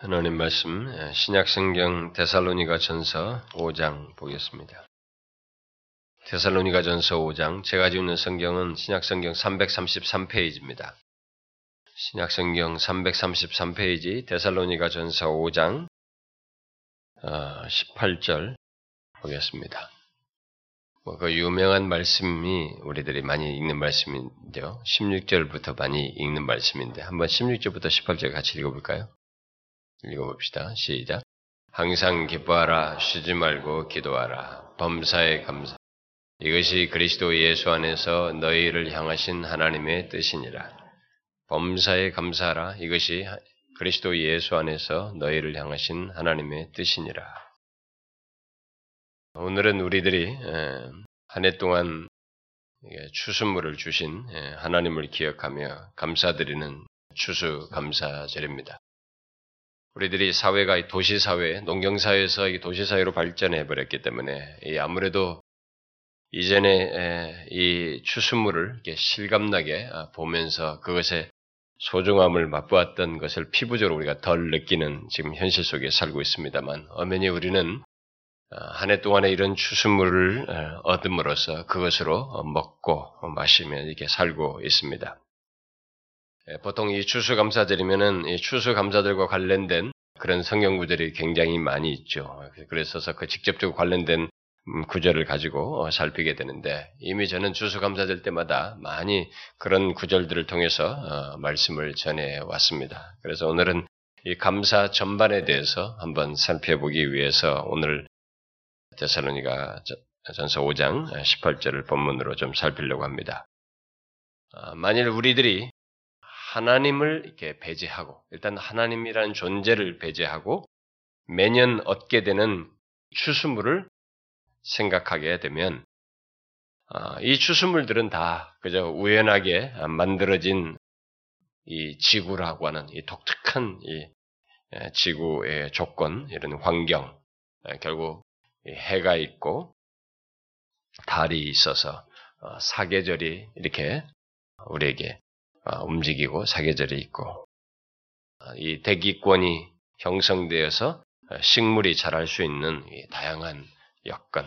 하나님 말씀 신약성경 데살로니가 전서 5장 보겠습니다. 데살로니가 전서 5장 제가 가지고 있는 성경은 신약성경 333페이지입니다. 신약성경 333페이지 데살로니가 전서 5장 18절 어, 보겠습니다. 뭐그 유명한 말씀이 우리들이 많이 읽는 말씀인데요. 16절부터 많이 읽는 말씀인데 한번 16절부터 18절 같이 읽어볼까요? 읽어봅시다. 시작. 항상 기뻐하라, 쉬지 말고 기도하라, 범사에 감사. 이것이 그리스도 예수 안에서 너희를 향하신 하나님의 뜻이니라. 범사에 감사하라. 이것이 그리스도 예수 안에서 너희를 향하신 하나님의 뜻이니라. 오늘은 우리들이 한 해 동안 추수물을 주신 하나님을 기억하며 감사드리는 추수 감사절입니다. 우리들이 사회가 도시 사회, 농경 사회에서 도시 사회로 발전해 버렸기 때문에 아무래도 이전에 이 추수물을 실감나게 아, 보면서 그것의 소중함을 맛보았던 것을 피부적으로 우리가 덜 느끼는 지금 현실 속에 살고 있습니다만 엄연히 우리는 아, 한해 동안에 이런 추수물을 얻음으로써 그것으로 먹고 마시며 이렇게 살고 있습니다. 예, 보통 이 추수감사절이면은 이 추수감사들과 관련된 그런 성경 구절이 굉장히 많이 있죠. 그래서 그 직접적으로 관련된 음, 구절을 가지고 어, 살피게 되는데 이미 저는 추수감사절 때마다 많이 그런 구절들을 통해서 어, 말씀을 전해 왔습니다. 그래서 오늘은 이 감사 전반에 대해서 한번 살펴보기 위해서 오늘 데살로니가 전서 5장 18절을 본문으로 좀 살피려고 합니다. 아, 만일 우리들이 하나님을 이렇게 배제하고 일단 하나님이라는 존재를 배제하고 매년 얻게 되는 추수물을 생각하게 되면 아, 이 추수물들은 다 그저 우연하게 만들어진 이 지구라고 하는 이 독특한 이 지구의 조건 이런 환경 결국 해가 있고 달이 있어서 어, 사계절이 이렇게 우리에게 어, 움직이고 사계절이 있고 어, 이 대기권이 형성되어서 어, 식물이 자랄 수 있는 다양한 여건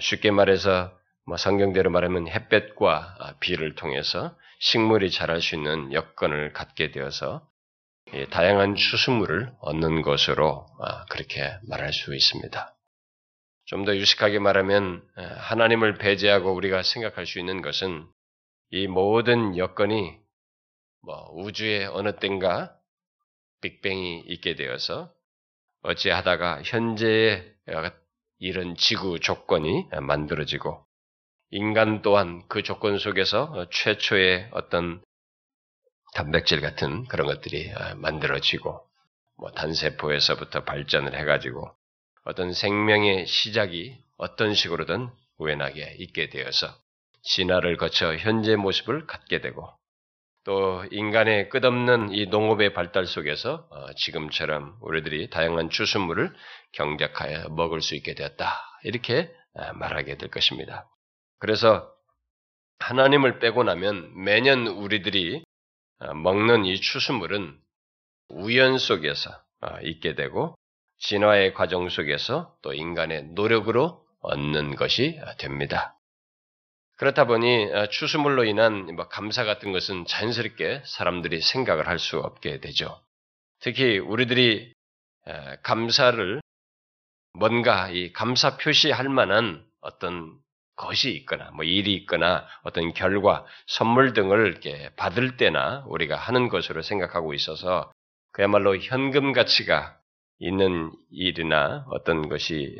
쉽게 말해서 뭐 성경대로 말하면 햇볕과 아, 비를 통해서 식물이 자랄 수 있는 여건을 갖게 되어서 다양한 추수물을 얻는 것으로 아, 그렇게 말할 수 있습니다. 좀 더 유식하게 말하면 하나님을 배제하고 우리가 생각할 수 있는 것은 이 모든 여건이 뭐 우주의 어느 땐가 빅뱅이 있게 되어서 어찌하다가 현재의 이런 지구 조건이 만들어지고 인간 또한 그 조건 속에서 최초의 어떤 단백질 같은 그런 것들이 만들어지고 뭐 단세포에서부터 발전을 해가지고 어떤 생명의 시작이 어떤 식으로든 우연하게 있게 되어서 진화를 거쳐 현재 모습을 갖게 되고 또 인간의 끝없는 이 농업의 발달 속에서 어, 지금처럼 우리들이 다양한 추수물을 경작하여 먹을 수 있게 되었다. 이렇게 어, 말하게 될 것입니다. 그래서 하나님을 빼고 나면 매년 우리들이 어, 먹는 이 추수물은 우연 속에서 있게 되고 진화의 과정 속에서 또 인간의 노력으로 얻는 것이 됩니다. 그렇다 보니 어, 추수물로 인한 뭐 감사 같은 것은 자연스럽게 사람들이 생각을 할 수 없게 되죠. 특히 우리들이 감사를 뭔가 이 감사 표시할 만한 어떤 것이 있거나 뭐 일이 있거나 어떤 결과, 선물 등을 이렇게 받을 때나 우리가 하는 것으로 생각하고 있어서 그야말로 현금 가치가 있는 일이나 어떤 것이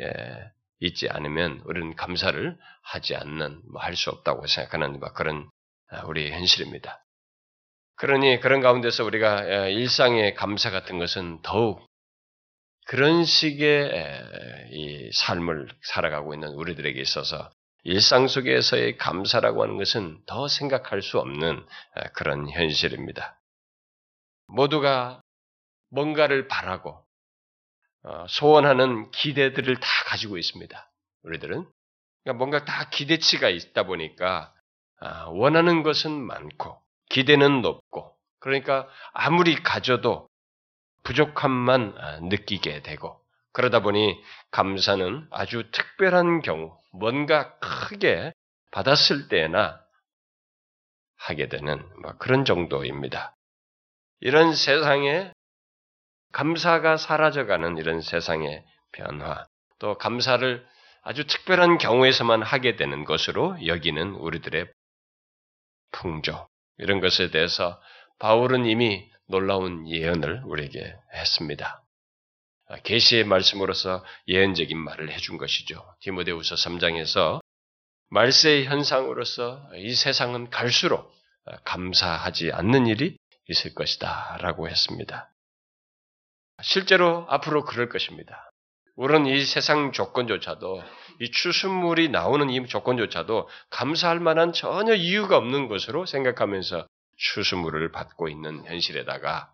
있지 않으면 우리는 감사를 하지 않는, 뭐 할 수 없다고 생각하는 뭐 그런 아, 우리의 현실입니다. 그러니 그런 가운데서 우리가 일상의 감사 같은 것은 더욱 그런 식의 이 삶을 살아가고 있는 우리들에게 있어서 일상 속에서의 감사라고 하는 것은 더 생각할 수 없는 그런 현실입니다. 모두가 뭔가를 바라고 어, 소원하는 기대들을 다 가지고 있습니다. 우리들은 그러니까 뭔가 다 기대치가 있다 보니까 아, 원하는 것은 많고 기대는 높고 그러니까 아무리 가져도 부족함만 아, 느끼게 되고 그러다 보니 감사는 아주 특별한 경우 뭔가 크게 받았을 때나 하게 되는 뭐 그런 정도입니다. 이런 세상에 감사가 사라져가는 이런 세상의 변화, 또 감사를 아주 특별한 경우에서만 하게 되는 것으로 여기는 우리들의 풍조, 이런 것에 대해서 바울은 이미 놀라운 예언을 우리에게 했습니다. 계시의 말씀으로서 예언적인 말을 해준 것이죠. 디모데후서 3장에서 말세의 현상으로서 이 세상은 갈수록 감사하지 않는 일이 있을 것이다 라고 했습니다. 실제로 앞으로 그럴 것입니다. 우리는 이 세상 조건조차도 이 추수물이 나오는 이 조건조차도 감사할 만한 전혀 이유가 없는 것으로 생각하면서 추수물을 받고 있는 현실에다가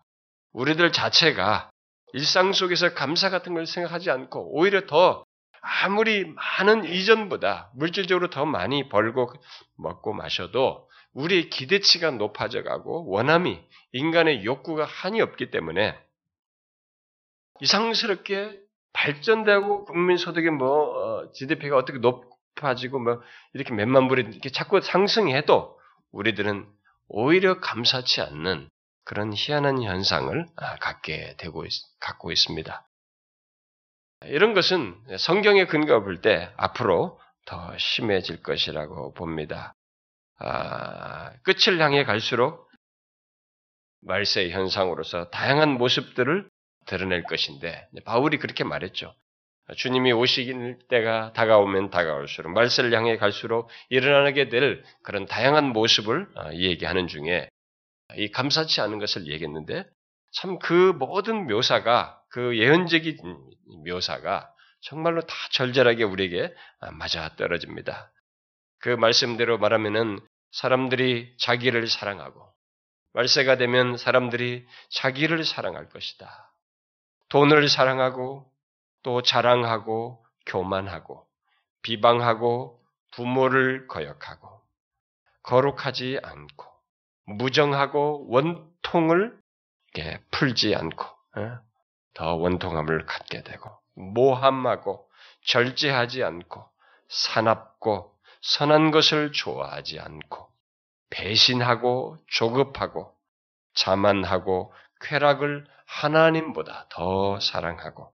우리들 자체가 일상 속에서 감사 같은 걸 생각하지 않고 오히려 더 아무리 많은 이전보다 물질적으로 더 많이 벌고 먹고 마셔도 우리의 기대치가 높아져 가고 원함이 인간의 욕구가 한이 없기 때문에 이상스럽게 발전되고 국민 소득이 뭐 GDP가 어, 어떻게 높아지고 뭐 이렇게 몇만 불이 이렇게 자꾸 상승해도 우리들은 오히려 감사치 않는 그런 희한한 현상을 아, 갖게 되고 있, 갖고 있습니다. 이런 것은 성경의 근거 볼 때 앞으로 더 심해질 것이라고 봅니다. 아, 끝을 향해 갈수록 말세 현상으로서 다양한 모습들을 드러낼 것인데 바울이 그렇게 말했죠. 주님이 오시길 때가 다가오면 다가올수록 말세를 향해 갈수록 일어나게 될 그런 다양한 모습을 어, 얘기하는 중에 이 감사치 않은 것을 얘기했는데 참 그 모든 묘사가 그 예언적인 묘사가 정말로 다 절절하게 우리에게 아, 맞아 떨어집니다. 그 말씀대로 말하면은 사람들이 자기를 사랑하고 말세가 되면 사람들이 자기를 사랑할 것이다. 돈을 사랑하고 또 자랑하고 교만하고 비방하고 부모를 거역하고 거룩하지 않고 무정하고 원통을 풀지 않고 어? 더 원통함을 갖게 되고 모함하고 절제하지 않고 사납고 선한 것을 좋아하지 않고 배신하고 조급하고 자만하고 쾌락을 하나님보다 더 사랑하고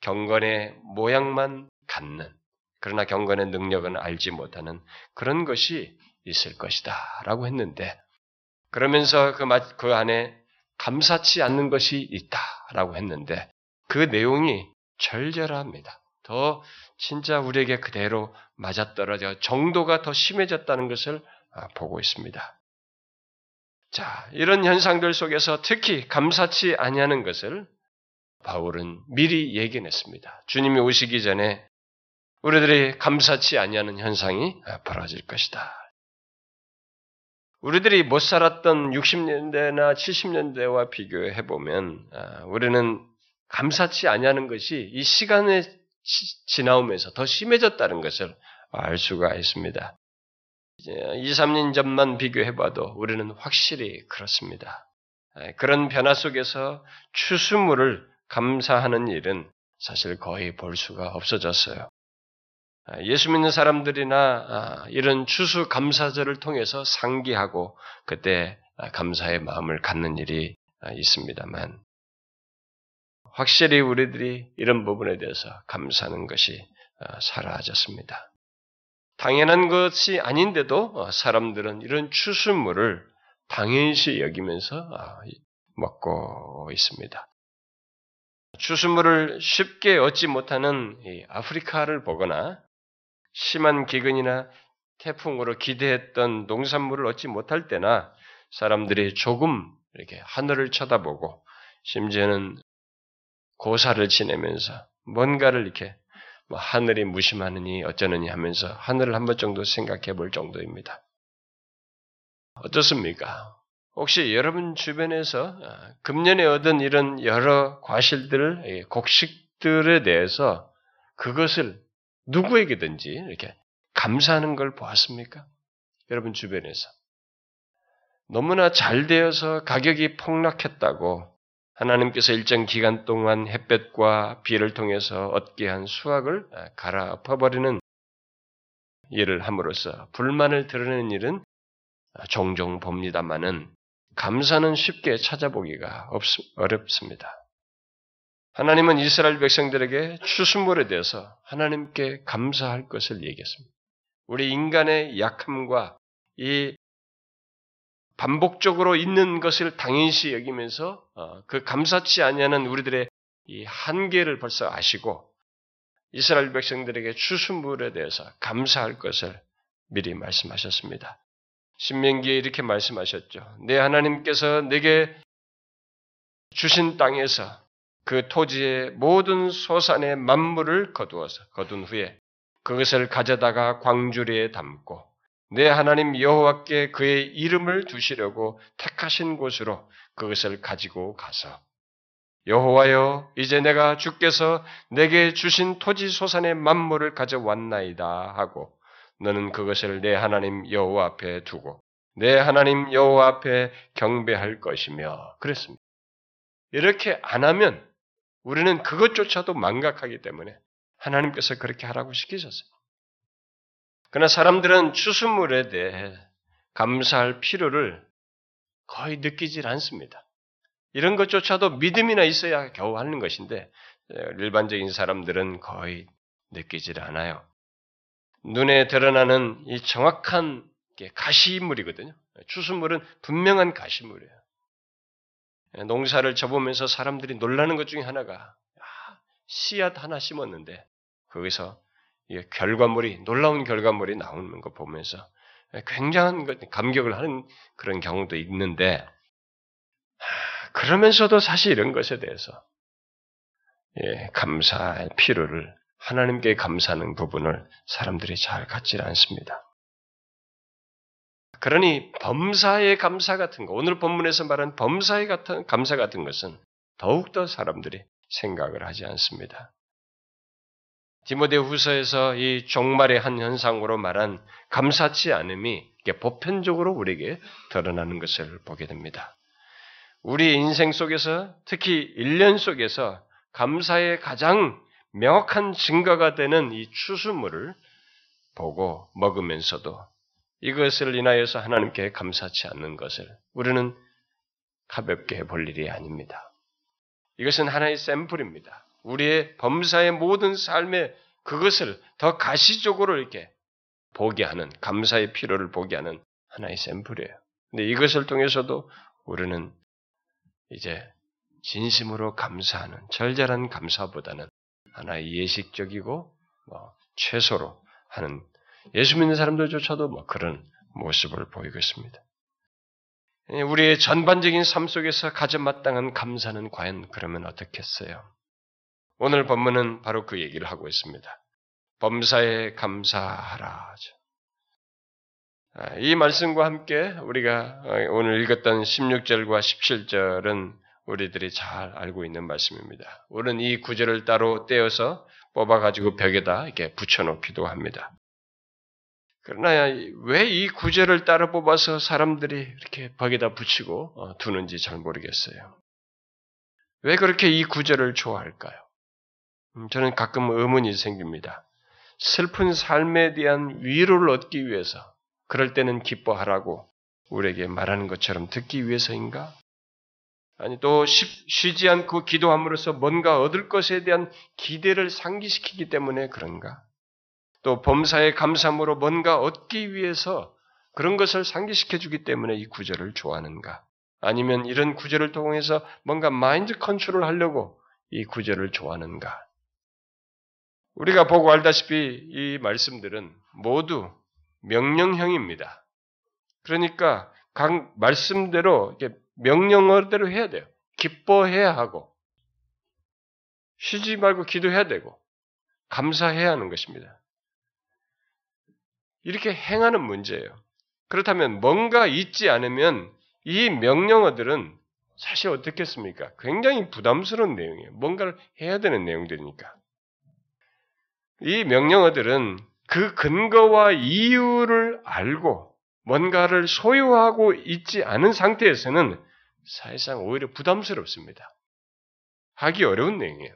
경건의 모양만 갖는 그러나 경건의 능력은 알지 못하는 그런 것이 있을 것이다 라고 했는데 그러면서 그, 그 안에 감사치 않는 것이 있다 라고 했는데 그 내용이 절절합니다. 더 진짜 우리에게 그대로 맞아떨어져 정도가 더 심해졌다는 것을 아, 보고 있습니다. 자, 이런 현상들 속에서 특히 감사치 아니하는 것을 바울은 미리 예견했습니다. 주님이 오시기 전에 우리들이 감사치 아니하는 현상이 벌어질 것이다. 우리들이 못 살았던 60년대나 70년대와 비교해 보면 아, 우리는 감사치 아니하는 것이 이 시간에 지나오면서 더 심해졌다는 것을 알 수가 있습니다. 2, 3년 전만 비교해 봐도 우리는 확실히 그렇습니다. 아, 그런 변화 속에서 추수물을 감사하는 일은 사실 거의 볼 수가 없어졌어요. 아, 예수 믿는 사람들이나 아, 이런 추수 감사절을 통해서 상기하고 그때 감사의 마음을 갖는 일이 있습니다만 확실히 우리들이 이런 부분에 대해서 감사하는 것이 사라졌습니다. 당연한 것이 아닌데도 어, 사람들은 이런 추수물을 당연시 여기면서 먹고 있습니다. 추수물을 쉽게 얻지 못하는 아프리카를 보거나 심한 기근이나 태풍으로 기대했던 농산물을 얻지 못할 때나 사람들이 조금 이렇게 하늘을 쳐다보고 심지어는 고사를 지내면서 뭔가를 이렇게 뭐 하늘이 무심하느니 어쩌느니 하면서 하늘을 한 번 정도 생각해 볼 정도입니다. 어떻습니까? 혹시 여러분 주변에서 아, 금년에 얻은 이런 여러 과실들, 예, 곡식들에 대해서 그것을 누구에게든지 이렇게 감사하는 걸 보았습니까? 여러분 주변에서. 너무나 잘 되어서 가격이 폭락했다고 하나님께서 일정 기간 동안 햇볕과 비를 통해서 얻게 한 수확을 갈아 엎어버리는 일을 함으로써 불만을 드러내는 일은 종종 봅니다만은 감사는 쉽게 찾아보기가 없, 어렵습니다. 하나님은 이스라엘 백성들에게 추수물에 대해서 하나님께 감사할 것을 얘기했습니다. 우리 인간의 약함과 이 반복적으로 있는 것을 당연시 여기면서 어, 그 감사치 아니하는 우리들의 이 한계를 벌써 아시고 이스라엘 백성들에게 추수물에 대해서 감사할 것을 미리 말씀하셨습니다. 신명기에 이렇게 말씀하셨죠. 내 하나님께서 내게 주신 땅에서 그 토지의 모든 소산의 만물을 거두어서 거둔 후에 그것을 가져다가 광주리에 담고 내 하나님 여호와께 그의 이름을 두시려고 택하신 곳으로 그것을 가지고 가서 여호와여 이제 내가 주께서 내게 주신 토지 소산의 만물을 가져왔나이다 하고 너는 그것을 내 하나님 여호와 앞에 두고 내 하나님 여호와 앞에 경배할 것이며 그랬습니다. 이렇게 안 하면 우리는 그것조차도 망각하기 때문에 하나님께서 그렇게 하라고 시키셨어요. 그러나 사람들은 추수물에 대해 감사할 필요를 거의 느끼질 않습니다. 이런 것조차도 믿음이나 있어야 겨우 하는 것인데 일반적인 사람들은 거의 느끼질 않아요. 눈에 드러나는 이 정확한 가시물이거든요. 추수물은 분명한 가시물이에요. 농사를 접으면서 사람들이 놀라는 것 중에 하나가 씨앗 하나 심었는데 거기서 결과물이 놀라운 결과물이 나오는 거 보면서 굉장한 감격을 하는 그런 경우도 있는데 그러면서도 사실 이런 것에 대해서 예, 감사할 필요를 하나님께 감사하는 부분을 사람들이 잘 갖지 않습니다. 그러니 범사의 감사 같은 거, 오늘 본문에서 말한 범사의 같은 감사 같은 것은 더욱더 사람들이 생각을 하지 않습니다. 디모데 후서에서 이 종말의 한 현상으로 말한 감사치 않음이 보편적으로 우리에게 드러나는 것을 보게 됩니다. 우리 인생 속에서 특히 1년 속에서 감사의 가장 명확한 증거가 되는 이 추수물을 보고 먹으면서도 이것을 인하여서 하나님께 감사치 않는 것을 우리는 가볍게 볼 일이 아닙니다. 이것은 하나의 샘플입니다. 우리의 범사의 모든 삶에 그것을 더 가시적으로 이렇게 보게 하는, 감사의 필요를 보게 하는 하나의 샘플이에요. 근데 이것을 통해서도 우리는 이제 진심으로 감사하는, 절절한 감사보다는 하나의 예식적이고, 뭐, 최소로 하는 예수 믿는 사람들조차도 뭐 그런 모습을 보이고 있습니다. 우리의 전반적인 삶 속에서 가져 마땅한 감사는 과연 그러면 어떻겠어요? 오늘 본문은 바로 그 얘기를 하고 있습니다. 범사에 감사하라. 아, 이 말씀과 함께 우리가 오늘 읽었던 16절과 17절은 우리들이 잘 알고 있는 말씀입니다. 우리는 이 구절을 따로 떼어서 뽑아가지고 벽에다 이렇게 붙여놓기도 합니다. 그러나 왜 이 구절을 따로 뽑아서 사람들이 이렇게 벽에다 붙이고 어, 두는지 잘 모르겠어요. 왜 그렇게 이 구절을 좋아할까요? 음, 저는 가끔 의문이 생깁니다. 슬픈 삶에 대한 위로를 얻기 위해서 그럴 때는 기뻐하라고 우리에게 말하는 것처럼 듣기 위해서인가? 아니 또 쉬지 않고 기도함으로써 뭔가 얻을 것에 대한 기대를 상기시키기 때문에 그런가? 또 범사의 감사함으로 뭔가 얻기 위해서 그런 것을 상기시켜 주기 때문에 이 구절을 좋아하는가? 아니면 이런 구절을 통해서 뭔가 마인드 컨트롤 하려고 이 구절을 좋아하는가? 우리가 보고 알다시피 이 말씀들은 모두 명령형입니다. 그러니까 각 말씀대로 명령어대로 해야 돼요. 기뻐해야 하고 쉬지 말고 기도해야 되고 감사해야 하는 것입니다. 이렇게 행하는 문제예요. 그렇다면 뭔가 있지 않으면 이 명령어들은 사실 어떻겠습니까? 굉장히 부담스러운 내용이에요. 뭔가를 해야 되는 내용들이니까. 이 명령어들은 그 근거와 이유를 알고 뭔가를 소유하고 있지 않은 상태에서는 사실상 오히려 부담스럽습니다. 하기 어려운 내용이에요.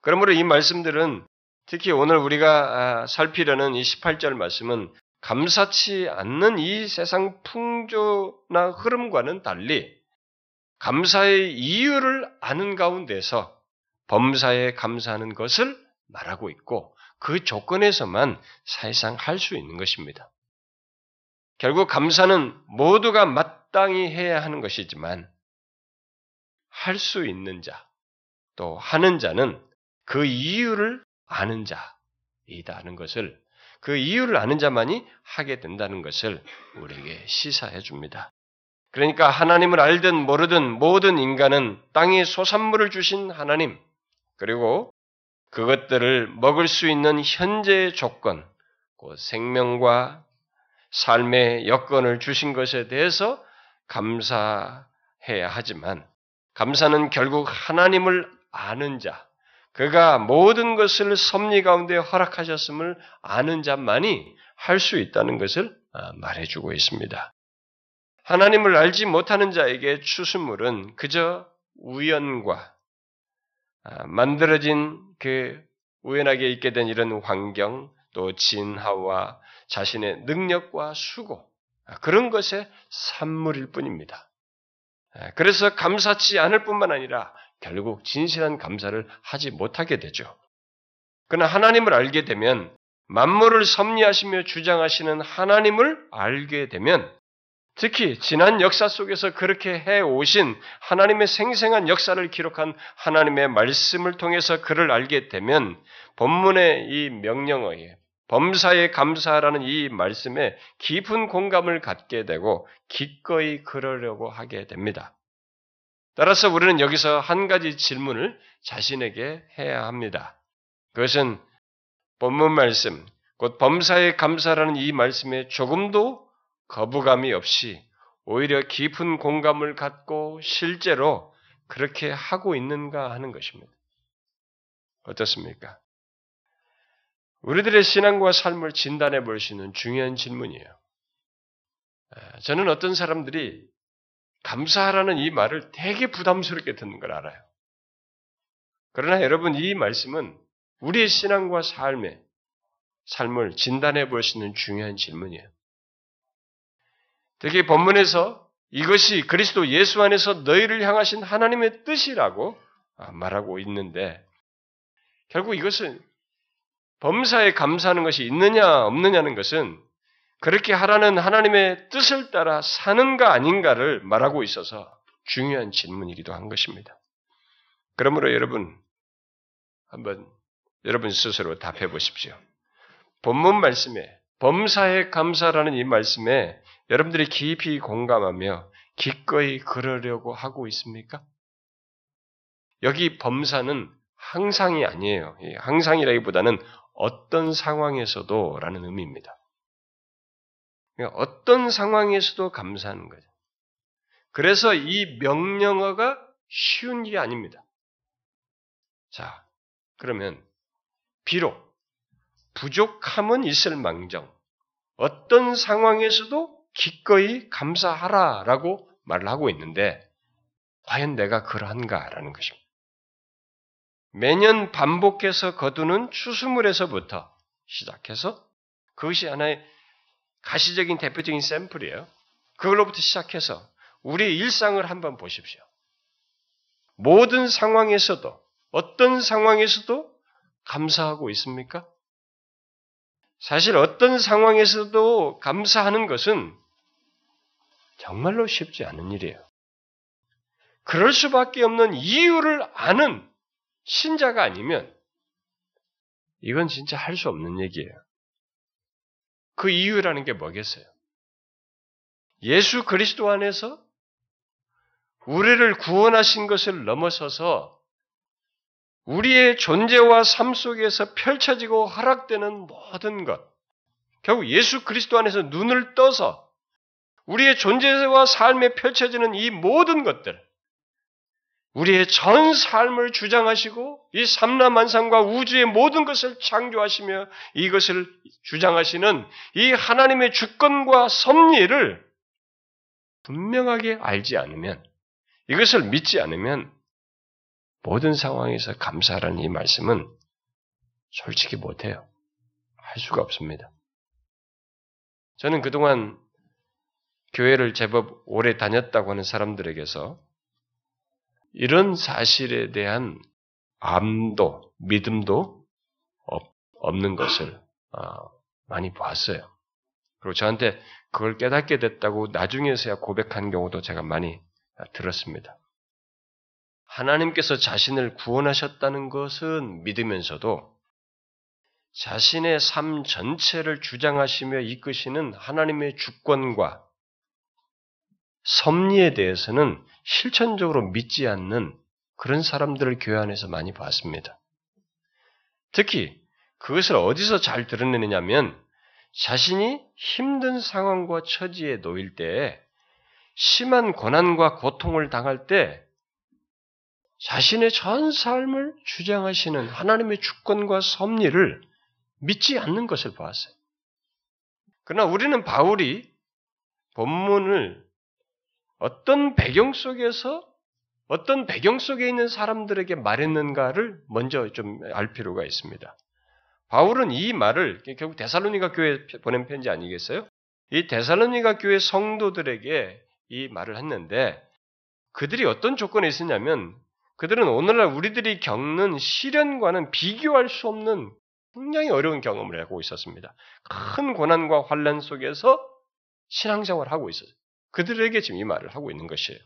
그러므로 이 말씀들은 특히 오늘 우리가 아, 살피려는 이 18절 말씀은 감사치 않는 이 세상 풍조나 흐름과는 달리 감사의 이유를 아는 가운데서 범사에 감사하는 것을 말하고 있고 그 조건에서만 사실상 할 수 있는 것입니다. 결국 감사는 모두가 마땅히 해야 하는 것이지만 할 수 있는 자, 또 하는 자는 그 이유를 아는 자이다는 것을 그 이유를 아는 자만이 하게 된다는 것을 우리에게 시사해 줍니다. 그러니까 하나님을 알든 모르든 모든 인간은 땅에 소산물을 주신 하나님, 그리고 그것들을 먹을 수 있는 현재의 조건, 그 생명과 삶의 여건을 주신 것에 대해서 감사해야 하지만, 감사는 결국 하나님을 아는 자, 그가 모든 것을 섭리 가운데 허락하셨음을 아는 자만이 할 수 있다는 것을 아, 말해주고 있습니다. 하나님을 알지 못하는 자에게 추수물은 그저 우연과 아, 만들어진 그 우연하게 있게 된 이런 환경, 또 진화와 자신의 능력과 수고, 아, 그런 것의 산물일 뿐입니다. 그래서 감사치 않을 뿐만 아니라 결국 진실한 감사를 하지 못하게 되죠. 그러나 하나님을 알게 되면 만물을 섭리하시며 주장하시는 하나님을 알게 되면 특히 지난 역사 속에서 그렇게 해 오신 하나님의 생생한 역사를 기록한 하나님의 말씀을 통해서 그를 알게 되면 본문의 이 명령어에 범사에 감사라는 이 말씀에 깊은 공감을 갖게 되고 기꺼이 그러려고 하게 됩니다. 따라서 우리는 여기서 한 가지 질문을 자신에게 해야 합니다. 그것은 본문 말씀, 곧 범사에 감사라는 이 말씀에 조금도 거부감이 없이 오히려 깊은 공감을 갖고 실제로 그렇게 하고 있는가 하는 것입니다. 어떻습니까? 우리들의 신앙과 삶을 진단해 볼 수 있는 중요한 질문이에요. 저는 어떤 사람들이 감사하라는 이 말을 되게 부담스럽게 듣는 걸 알아요. 그러나 여러분 이 말씀은 우리의 신앙과 삶의 삶을 진단해 볼 수 있는 중요한 질문이에요. 특히 본문에서 이것이 그리스도 예수 안에서 너희를 향하신 하나님의 뜻이라고 말하고 있는데 결국 이것은 범사에 감사하는 것이 있느냐 없느냐는 것은 그렇게 하라는 하나님의 뜻을 따라 사는가 아닌가를 말하고 있어서 중요한 질문이기도 한 것입니다. 그러므로 여러분, 한번 여러분 스스로 답해 보십시오. 본문 말씀에 범사에 감사라는 이 말씀에 여러분들이 깊이 공감하며 기꺼이 그러려고 하고 있습니까? 여기 범사는 항상이 아니에요. 항상이라기보다는 어떤 상황에서도 라는 의미입니다. 그러니까 어떤 상황에서도 감사하는 거죠. 그래서 이 명령어가 쉬운 일이 아닙니다. 자, 그러면 비록 부족함은 있을 망정 어떤 상황에서도 기꺼이 감사하라라고 말을 하고 있는데 과연 내가 그러한가라는 것입니다. 매년 반복해서 거두는 추수물에서부터 시작해서 그것이 하나의 가시적인 대표적인 샘플이에요. 그걸로부터 시작해서 우리의 일상을 한번 보십시오. 모든 상황에서도 어떤 상황에서도 감사하고 있습니까? 사실 어떤 상황에서도 감사하는 것은 정말로 쉽지 않은 일이에요. 그럴 수밖에 없는 이유를 아는 신자가 아니면 이건 진짜 할 수 없는 얘기예요. 그 이유라는 게 뭐겠어요? 예수 그리스도 안에서 우리를 구원하신 것을 넘어서서 우리의 존재와 삶 속에서 펼쳐지고 허락되는 모든 것, 결국 예수 그리스도 안에서 눈을 떠서 우리의 존재와 삶에 펼쳐지는 이 모든 것들, 우리의 전 삶을 주장하시고 이 삼라만상과 우주의 모든 것을 창조하시며 이것을 주장하시는 이 하나님의 주권과 섭리를 분명하게 알지 않으면 이것을 믿지 않으면 모든 상황에서 감사하라는 이 말씀은 솔직히 못해요. 할 수가 없습니다. 저는 그동안 교회를 제법 오래 다녔다고 하는 사람들에게서 이런 사실에 대한 암도, 믿음도 없는 것을 아, 많이 봤어요. 그리고 저한테 그걸 깨닫게 됐다고 나중에서야 고백한 경우도 제가 많이 들었습니다. 하나님께서 자신을 구원하셨다는 것은 믿으면서도 자신의 삶 전체를 주장하시며 이끄시는 하나님의 주권과 섭리에 대해서는 실천적으로 믿지 않는 그런 사람들을 교회 안에서 많이 봤습니다. 특히 그것을 어디서 잘 드러내느냐면 자신이 힘든 상황과 처지에 놓일 때 심한 고난과 고통을 당할 때 자신의 전 삶을 주장하시는 하나님의 주권과 섭리를 믿지 않는 것을 보았어요. 그러나 우리는 바울이 본문을 어떤 배경 속에서 어떤 배경 속에 있는 사람들에게 말했는가를 먼저 좀 알 필요가 있습니다. 바울은 이 말을 결국 데살로니가 교회 보낸 편지 아니겠어요? 이 데살로니가 교회 성도들에게 이 말을 했는데 그들이 어떤 조건에 있었냐면 그들은 오늘날 우리들이 겪는 시련과는 비교할 수 없는 굉장히 어려운 경험을 하고 있었습니다. 큰 고난과 환란 속에서 신앙생활을 하고 있어요. 그들에게 지금 이 말을 하고 있는 것이에요.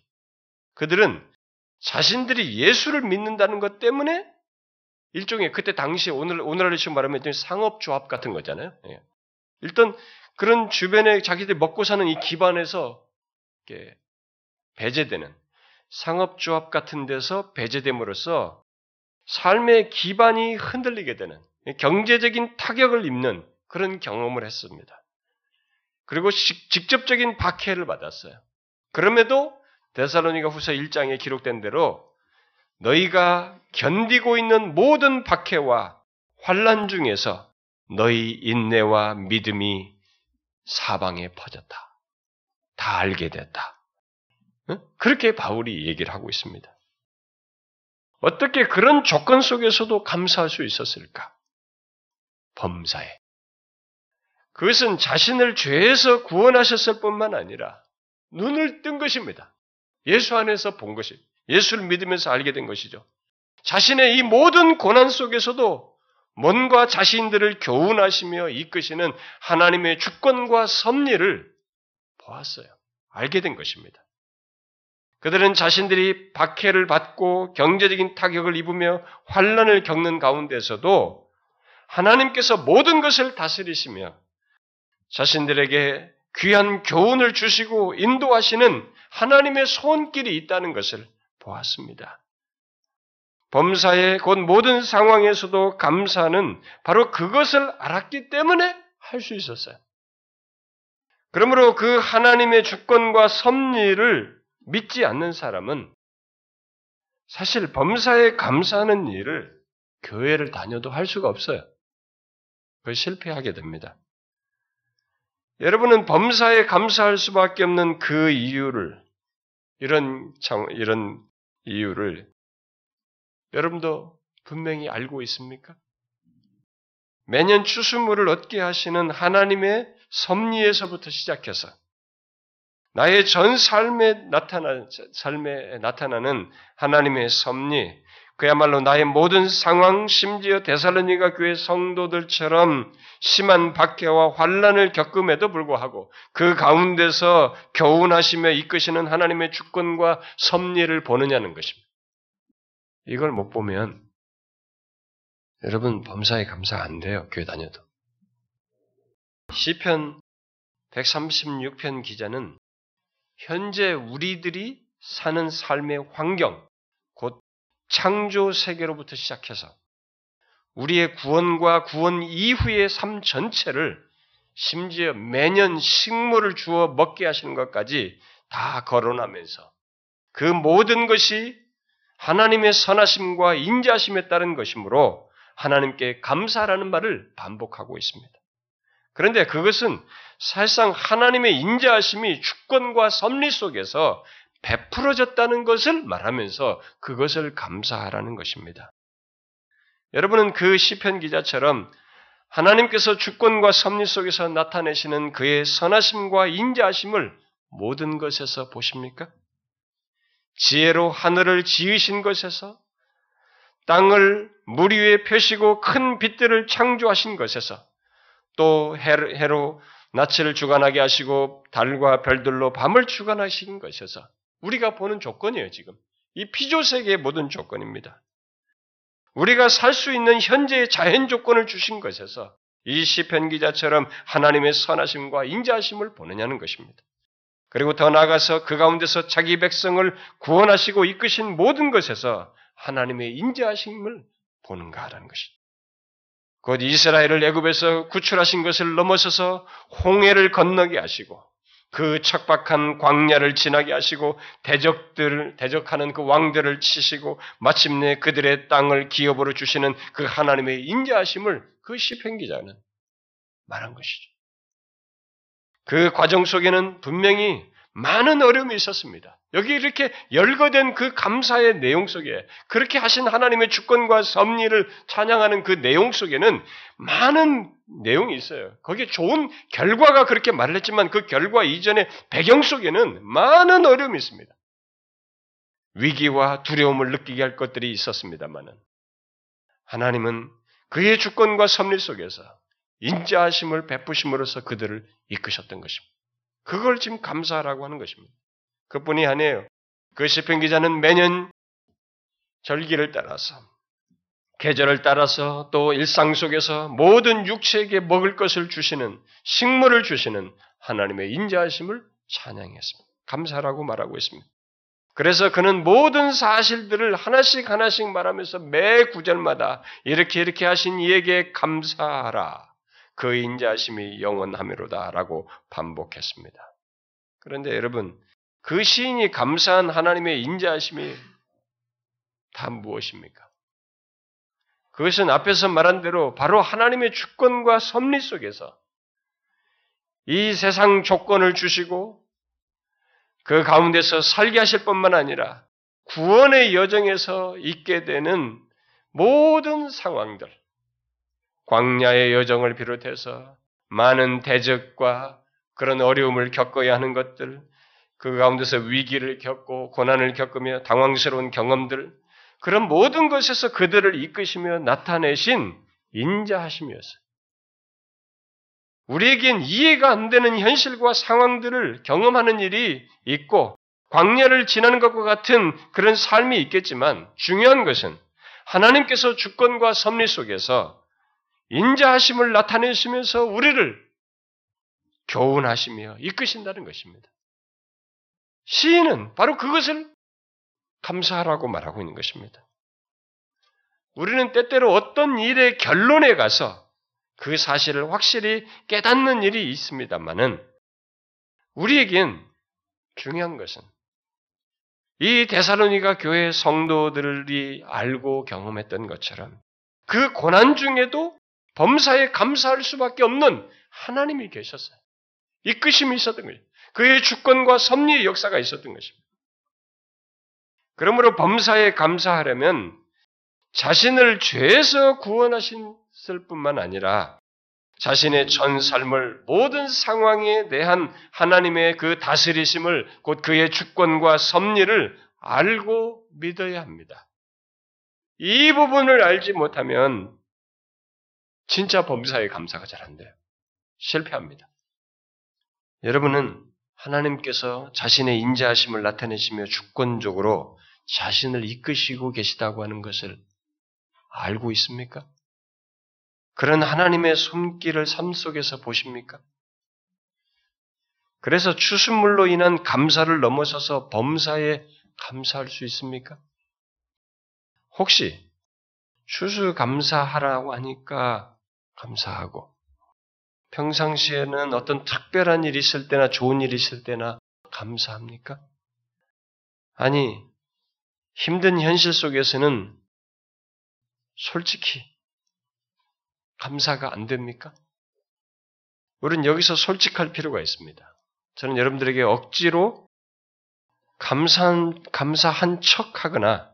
그들은 자신들이 예수를 믿는다는 것 때문에 일종의 그때 당시 오늘 오늘날로 지금 말하면 상업조합 같은 거잖아요. 예. 일단 그런 주변에 자기들이 먹고 사는 이 기반에서 배제되는 상업조합 같은 데서 배제됨으로써 삶의 기반이 흔들리게 되는 경제적인 타격을 입는 그런 경험을 했습니다. 그리고 직접적인 박해를 받았어요. 그럼에도 데살로니가 후서 1장에 기록된 대로 너희가 견디고 있는 모든 박해와 환란 중에서 너희 인내와 믿음이 사방에 퍼졌다. 다 알게 됐다. 그렇게 바울이 얘기를 하고 있습니다. 어떻게 그런 조건 속에서도 감사할 수 있었을까? 범사에. 그것은 자신을 죄에서 구원하셨을 뿐만 아니라 눈을 뜬 것입니다. 예수 안에서 본 것이, 예수를 믿으면서 알게 된 것이죠. 자신의 이 모든 고난 속에서도 뭔가 자신들을 교훈하시며 이끄시는 하나님의 주권과 섭리를 보았어요. 알게 된 것입니다. 그들은 자신들이 박해를 받고 경제적인 타격을 입으며 환란을 겪는 가운데서도 하나님께서 모든 것을 다스리시며 자신들에게 귀한 교훈을 주시고 인도하시는 하나님의 손길이 있다는 것을 보았습니다. 범사의 곧 모든 상황에서도 감사는 바로 그것을 알았기 때문에 할 수 있었어요. 그러므로 그 하나님의 주권과 섭리를 믿지 않는 사람은 사실 범사에 감사하는 일을 교회를 다녀도 할 수가 없어요. 그걸 실패하게 됩니다. 여러분은 범사에 감사할 수밖에 없는 그 이유를 이런 이런 이유를 여러분도 분명히 알고 있습니까? 매년 추수물을 얻게 하시는 하나님의 섭리에서부터 시작해서 나의 전 삶에 나타나 삶에 나타나는 하나님의 섭리, 그야말로 나의 모든 상황, 심지어 데살로니가 교회 성도들처럼 심한 박해와 환란을 겪음에도 불구하고 그 가운데서 교훈하시며 이끄시는 하나님의 주권과 섭리를 보느냐는 것입니다. 이걸 못 보면 여러분 범사에 감사 안 돼요. 교회 다녀도. 시편 136편 기자는 현재 우리들이 사는 삶의 환경, 곧 창조 세계로부터 시작해서 우리의 구원과 구원 이후의 삶 전체를 심지어 매년 식물을 주어 먹게 하시는 것까지 다 거론하면서 그 모든 것이 하나님의 선하심과 인자하심에 따른 것이므로 하나님께 감사라는 말을 반복하고 있습니다. 그런데 그것은 사실상 하나님의 인자하심이 주권과 섭리 속에서 베풀어졌다는 것을 말하면서 그것을 감사하라는 것입니다. 여러분은 그 시편 기자처럼 하나님께서 주권과 섭리 속에서 나타내시는 그의 선하심과 인자하심을 모든 것에서 보십니까? 지혜로 하늘을 지으신 것에서 땅을 물 위에 펴시고 큰 빛들을 창조하신 것에서 또 해로 낯을 주관하게 하시고 달과 별들로 밤을 주관하신 것에서 우리가 보는 조건이에요, 지금. 이 피조세계의 모든 조건입니다. 우리가 살 수 있는 현재의 자연 조건을 주신 것에서 이 시편 기자처럼 하나님의 선하심과 인자하심을 보느냐는 것입니다. 그리고 더 나아가서 그 가운데서 자기 백성을 구원하시고 이끄신 모든 것에서 하나님의 인자하심을 보는가라는 것이죠. 곧 이스라엘을 애굽에서 구출하신 것을 넘어서서 홍해를 건너게 하시고 그 척박한 광야를 지나게 하시고 대적들 대적하는 그 왕들을 치시고 마침내 그들의 땅을 기업으로 주시는 그 하나님의 인자하심을 그 시편 기자는 말한 것이죠. 그 과정 속에는 분명히 많은 어려움이 있었습니다. 여기 이렇게 열거된 그 감사의 내용 속에 그렇게 하신 하나님의 주권과 섭리를 찬양하는 그 내용 속에는 많은 내용이 있어요. 거기에 좋은 결과가 그렇게 말을 했지만 그 결과 이전의 배경 속에는 많은 어려움이 있습니다. 위기와 두려움을 느끼게 할 것들이 있었습니다만은 하나님은 그의 주권과 섭리 속에서 인자하심을 베푸심으로써 그들을 이끄셨던 것입니다. 그걸 지금 감사하라고 하는 것입니다. 그뿐이 아니에요. 그 시편 기자는 매년 절기를 따라서 계절을 따라서 또 일상 속에서 모든 육체에게 먹을 것을 주시는 식물을 주시는 하나님의 인자하심을 찬양했습니다. 감사라고 말하고 있습니다. 그래서 그는 모든 사실들을 하나씩 하나씩 말하면서 매 구절마다 이렇게 이렇게 하신 이에게 감사하라. 그 인자심이 영원하미로다라고 반복했습니다. 그런데 여러분, 그 시인이 감사한 하나님의 인자심이 다 무엇입니까? 그것은 앞에서 말한 대로 바로 하나님의 주권과 섭리 속에서 이 세상 조건을 주시고 그 가운데서 살게 하실 뿐만 아니라 구원의 여정에서 있게 되는 모든 상황들, 광야의 여정을 비롯해서 많은 대적과 그런 어려움을 겪어야 하는 것들, 그 가운데서 위기를 겪고 고난을 겪으며 당황스러운 경험들, 그런 모든 것에서 그들을 이끄시며 나타내신 인자하심이었어요. 우리에겐 이해가 안 되는 현실과 상황들을 경험하는 일이 있고 광야를 지나는 것과 같은 그런 삶이 있겠지만 중요한 것은 하나님께서 주권과 섭리 속에서 인자하심을 나타내시면서 우리를 교훈하시며 이끄신다는 것입니다. 시인은 바로 그것을 감사하라고 말하고 있는 것입니다. 우리는 때때로 어떤 일의 결론에 가서 그 사실을 확실히 깨닫는 일이 있습니다만은 우리에겐 중요한 것은 이 데살로니가 교회 성도들이 알고 경험했던 것처럼 그 고난 중에도 범사에 감사할 수밖에 없는 하나님이 계셨어요. 이끄심이 있었던 거예요. 그의 주권과 섭리의 역사가 있었던 것입니다. 그러므로 범사에 감사하려면 자신을 죄에서 구원하셨을 뿐만 아니라 자신의 전 삶을 모든 상황에 대한 하나님의 그 다스리심을 곧 그의 주권과 섭리를 알고 믿어야 합니다. 이 부분을 알지 못하면 진짜 범사에 감사가 잘 안 돼요. 실패합니다. 여러분은 하나님께서 자신의 인자하심을 나타내시며 주권적으로 자신을 이끄시고 계시다고 하는 것을 알고 있습니까? 그런 하나님의 손길을 삶 속에서 보십니까? 그래서 추수물로 인한 감사를 넘어서서 범사에 감사할 수 있습니까? 혹시 추수 감사하라고 하니까 감사하고 평상시에는 어떤 특별한 일이 있을 때나 좋은 일이 있을 때나 감사합니까? 아니, 힘든 현실 속에서는 솔직히 감사가 안 됩니까? 우리는 여기서 솔직할 필요가 있습니다. 저는 여러분들에게 억지로 감사한, 감사한 척 하거나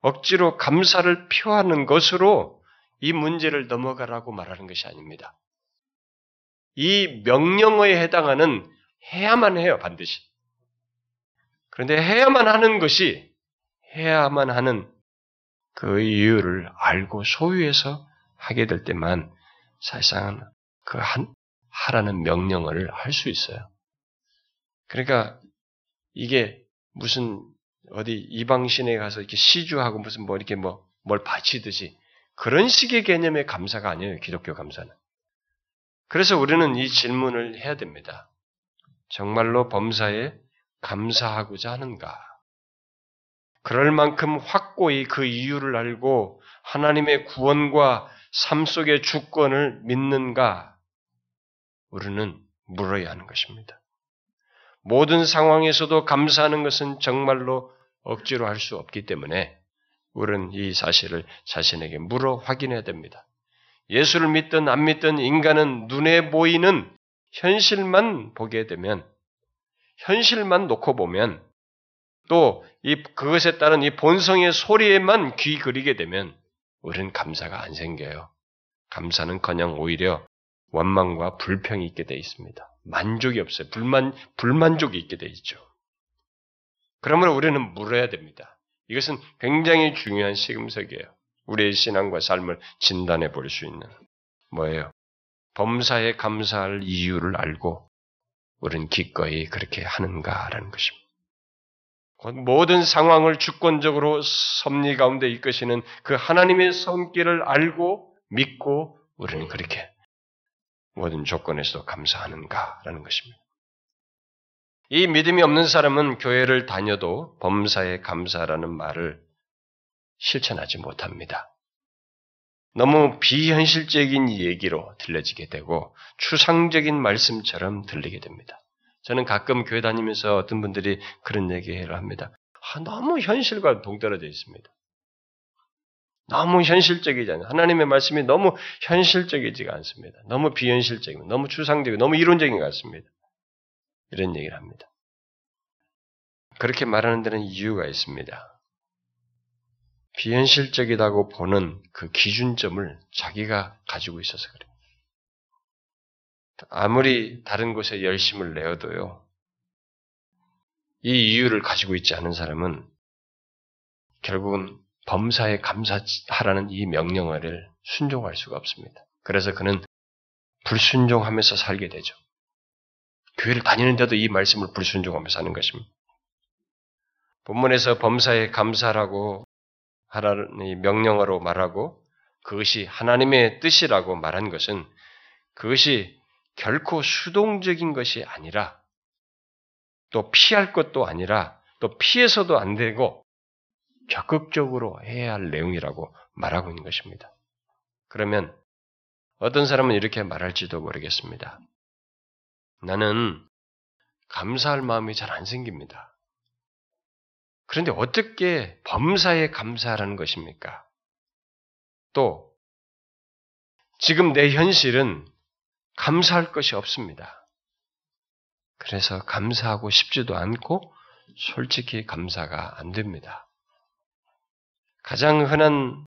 억지로 감사를 표하는 것으로 이 문제를 넘어가라고 말하는 것이 아닙니다. 이 명령어에 해당하는 해야만 해요, 반드시. 그런데 해야만 하는 것이 해야만 하는 그 이유를 알고 소유해서 하게 될 때만 사실상은 그 한, 하라는 명령어를 할 수 있어요. 그러니까 이게 무슨 어디 이방신에 가서 이렇게 시주하고 무슨 뭐 이렇게 뭐 뭘 바치듯이 그런 식의 개념의 감사가 아니에요. 기독교 감사는. 그래서 우리는 이 질문을 해야 됩니다. 정말로 범사에 감사하고자 하는가? 그럴 만큼 확고히 그 이유를 알고 하나님의 구원과 삶 속의 주권을 믿는가? 우리는 물어야 하는 것입니다. 모든 상황에서도 감사하는 것은 정말로 억지로 할 수 없기 때문에 우리는 이 사실을 자신에게 물어 확인해야 됩니다. 예수를 믿든 안 믿든 인간은 눈에 보이는 현실만 보게 되면, 현실만 놓고 보면, 또 이 그것에 따른 이 본성의 소리에만 귀 그리게 되면 우리는 감사가 안 생겨요. 감사는 커녕 오히려 원망과 불평이 있게 돼 있습니다. 만족이 없어요. 불만, 불만족이 있게 돼 있죠. 그러므로 우리는 물어야 됩니다. 이것은 굉장히 중요한 시금석이에요. 우리의 신앙과 삶을 진단해 볼 수 있는 뭐예요? 범사에 감사할 이유를 알고 우리는 기꺼이 그렇게 하는가라는 것입니다. 모든 상황을 주권적으로 섭리 가운데 이끄시는 그 하나님의 손길을 알고 믿고 우리는 그렇게 모든 조건에서 감사하는가라는 것입니다. 이 믿음이 없는 사람은 교회를 다녀도 범사에 감사라는 말을 실천하지 못합니다. 너무 비현실적인 얘기로 들려지게 되고 추상적인 말씀처럼 들리게 됩니다. 저는 가끔 교회 다니면서 어떤 분들이 그런 얘기를 합니다. 아, 너무 현실과 동떨어져 있습니다. 너무 현실적이잖아요. 하나님의 말씀이 너무 현실적이지가 않습니다. 너무 비현실적이고, 너무 추상적이고, 너무 이론적인 것 같습니다. 이런 얘기를 합니다. 그렇게 말하는 데는 이유가 있습니다. 비현실적이라고 보는 그 기준점을 자기가 가지고 있어서 그래요. 아무리 다른 곳에 열심을 내어도요, 이 이유를 가지고 있지 않은 사람은 결국은 범사에 감사하라는 이 명령어를 순종할 수가 없습니다. 그래서 그는 불순종하면서 살게 되죠. 교회를 다니는데도 이 말씀을 불순종하면서 사는 것입니다. 본문에서 범사에 감사라고 하라는 명령어로 말하고 그것이 하나님의 뜻이라고 말한 것은 그것이 결코 수동적인 것이 아니라 또 피할 것도 아니라 또 피해서도 안 되고 적극적으로 해야 할 내용이라고 말하고 있는 것입니다. 그러면 어떤 사람은 이렇게 말할지도 모르겠습니다. 나는 감사할 마음이 잘 안 생깁니다. 그런데 어떻게 범사에 감사하라는 것입니까? 또, 지금 내 현실은 감사할 것이 없습니다. 그래서 감사하고 싶지도 않고 솔직히 감사가 안 됩니다. 가장 흔한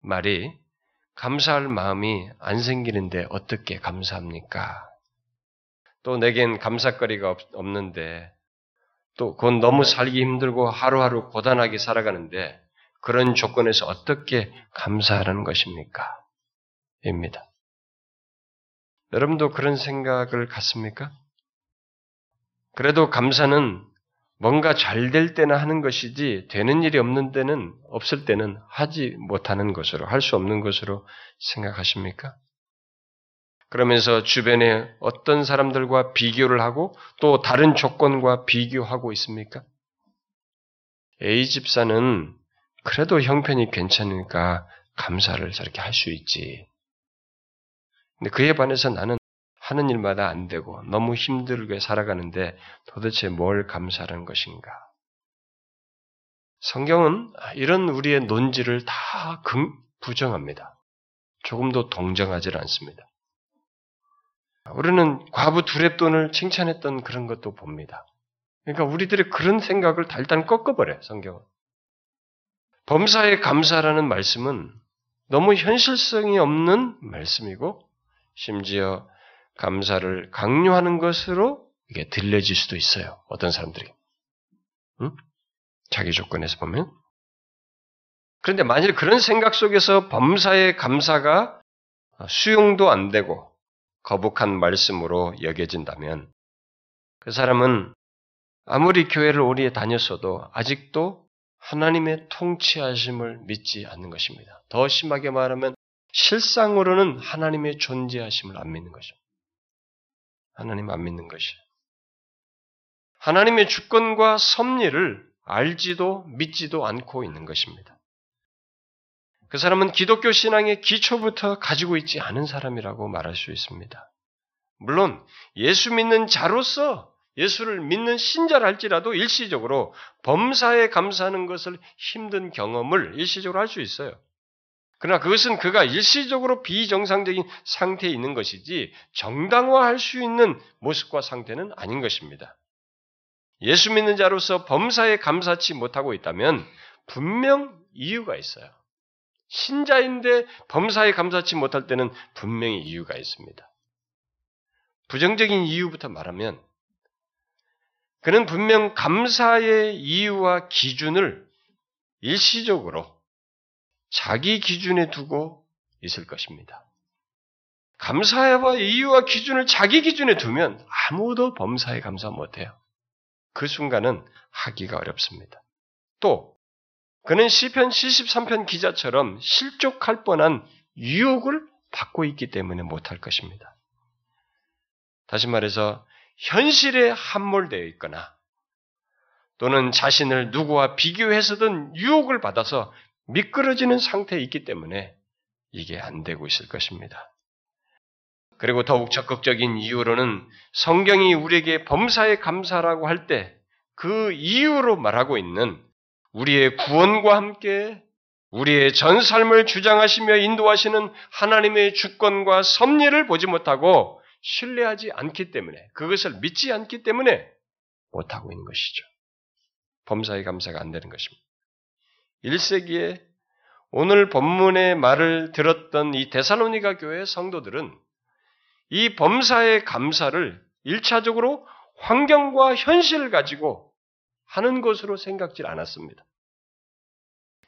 말이 감사할 마음이 안 생기는데 어떻게 감사합니까? 또 내겐 감사거리가 없는데 또 그건 너무 살기 힘들고 하루하루 고단하게 살아가는데 그런 조건에서 어떻게 감사하라는 것입니까? 입니다. 여러분도 그런 생각을 갖습니까? 그래도 감사는 뭔가 잘 될 때나 하는 것이지 되는 일이 없는 때는 없을 때는 하지 못하는 것으로 할 수 없는 것으로 생각하십니까? 그러면서 주변에 어떤 사람들과 비교를 하고 또 다른 조건과 비교하고 있습니까? A 집사는 그래도 형편이 괜찮으니까 감사를 저렇게 할 수 있지. 근데 그에 반해서 나는 하는 일마다 안 되고 너무 힘들게 살아가는데 도대체 뭘 감사하는 것인가? 성경은 이런 우리의 논지를 다 부정합니다. 조금도 동정하지 않습니다. 우리는 과부 두랩돈을 칭찬했던 그런 것도 봅니다. 그러니까 우리들의 그런 생각을 달달 꺾어버려, 성경은. 범사에 감사라는 말씀은 너무 현실성이 없는 말씀이고, 심지어 감사를 강요하는 것으로 이게 들려질 수도 있어요. 어떤 사람들이. 응? 자기 조건에서 보면. 그런데 만일 그런 생각 속에서 범사의 감사가 수용도 안 되고 거북한 말씀으로 여겨진다면 그 사람은 아무리 교회를 오래 다녔어도 아직도 하나님의 통치하심을 믿지 않는 것입니다. 더 심하게 말하면 실상으로는 하나님의 존재하심을 안 믿는 것입니다. 하나님 안 믿는 것이. 하나님의 주권과 섭리를 알지도 믿지도 않고 있는 것입니다. 그 사람은 기독교 신앙의 기초부터 가지고 있지 않은 사람이라고 말할 수 있습니다. 물론 예수 믿는 자로서 예수를 믿는 신자랄지라도 일시적으로 범사에 감사하는 것을 힘든 경험을 일시적으로 할 수 있어요. 그러나 그것은 그가 일시적으로 비정상적인 상태에 있는 것이지 정당화할 수 있는 모습과 상태는 아닌 것입니다. 예수 믿는 자로서 범사에 감사치 못하고 있다면 분명 이유가 있어요. 신자인데 범사에 감사치 못할 때는 분명히 이유가 있습니다. 부정적인 이유부터 말하면 그는 분명 감사의 이유와 기준을 일시적으로 자기 기준에 두고 있을 것입니다. 감사와 이유와 기준을 자기 기준에 두면 아무도 범사에 감사 못해요. 그 순간은 하기가 어렵습니다. 또 그는 시편 73편 기자처럼 실족할 뻔한 유혹을 받고 있기 때문에 못할 것입니다. 다시 말해서 현실에 함몰되어 있거나 또는 자신을 누구와 비교해서든 유혹을 받아서 미끄러지는 상태에 있기 때문에 이게 안 되고 있을 것입니다. 그리고 더욱 적극적인 이유로는 성경이 우리에게 범사에 감사라고 할 때 그 이유로 말하고 있는 우리의 구원과 함께 우리의 전 삶을 주장하시며 인도하시는 하나님의 주권과 섭리를 보지 못하고 신뢰하지 않기 때문에 그것을 믿지 않기 때문에 못하고 있는 것이죠. 범사에 감사가 안 되는 것입니다. 1세기에 오늘 본문의 말을 들었던 이 데살로니가 교회 성도들은 이 범사의 감사를 1차적으로 환경과 현실을 가지고 하는 것으로 생각질 않았습니다.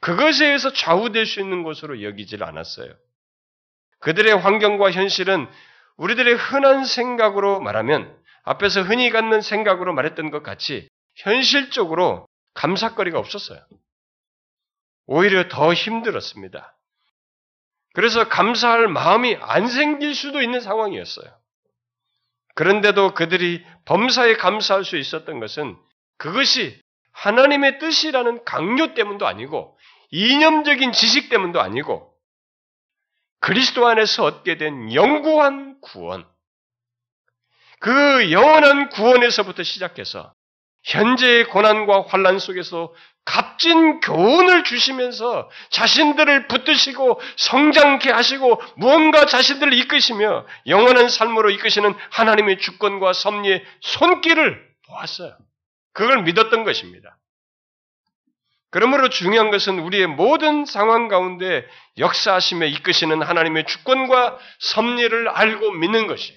그것에 의해서 좌우될 수 있는 것으로 여기질 않았어요. 그들의 환경과 현실은 우리들의 흔한 생각으로 말하면 앞에서 흔히 갖는 생각으로 말했던 것 같이 현실적으로 감사거리가 없었어요. 오히려 더 힘들었습니다. 그래서 감사할 마음이 안 생길 수도 있는 상황이었어요. 그런데도 그들이 범사에 감사할 수 있었던 것은 그것이 하나님의 뜻이라는 강요 때문도 아니고 이념적인 지식 때문도 아니고 그리스도 안에서 얻게 된 영구한 구원, 그 영원한 구원에서부터 시작해서 현재의 고난과 환란 속에서 값진 교훈을 주시면서 자신들을 붙드시고 성장케 하시고 무언가 자신들을 이끄시며 영원한 삶으로 이끄시는 하나님의 주권과 섭리의 손길을 보았어요. 그걸 믿었던 것입니다. 그러므로 중요한 것은 우리의 모든 상황 가운데 역사하시며 이끄시는 하나님의 주권과 섭리를 알고 믿는 것이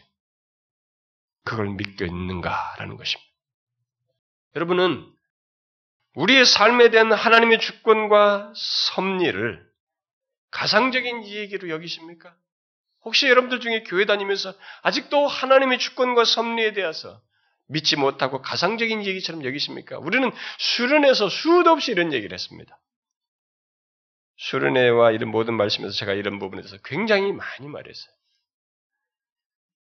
그걸 믿고 있는가라는 것입니다. 여러분은 우리의 삶에 대한 하나님의 주권과 섭리를 가상적인 이야기로 여기십니까? 혹시 여러분들 중에 교회 다니면서 아직도 하나님의 주권과 섭리에 대해서 믿지 못하고 가상적인 얘기처럼 여기십니까? 우리는 수련회에서 수도 없이 이런 얘기를 했습니다. 수련회와 이런 모든 말씀에서 제가 이런 부분에 대해서 굉장히 많이 말했어요.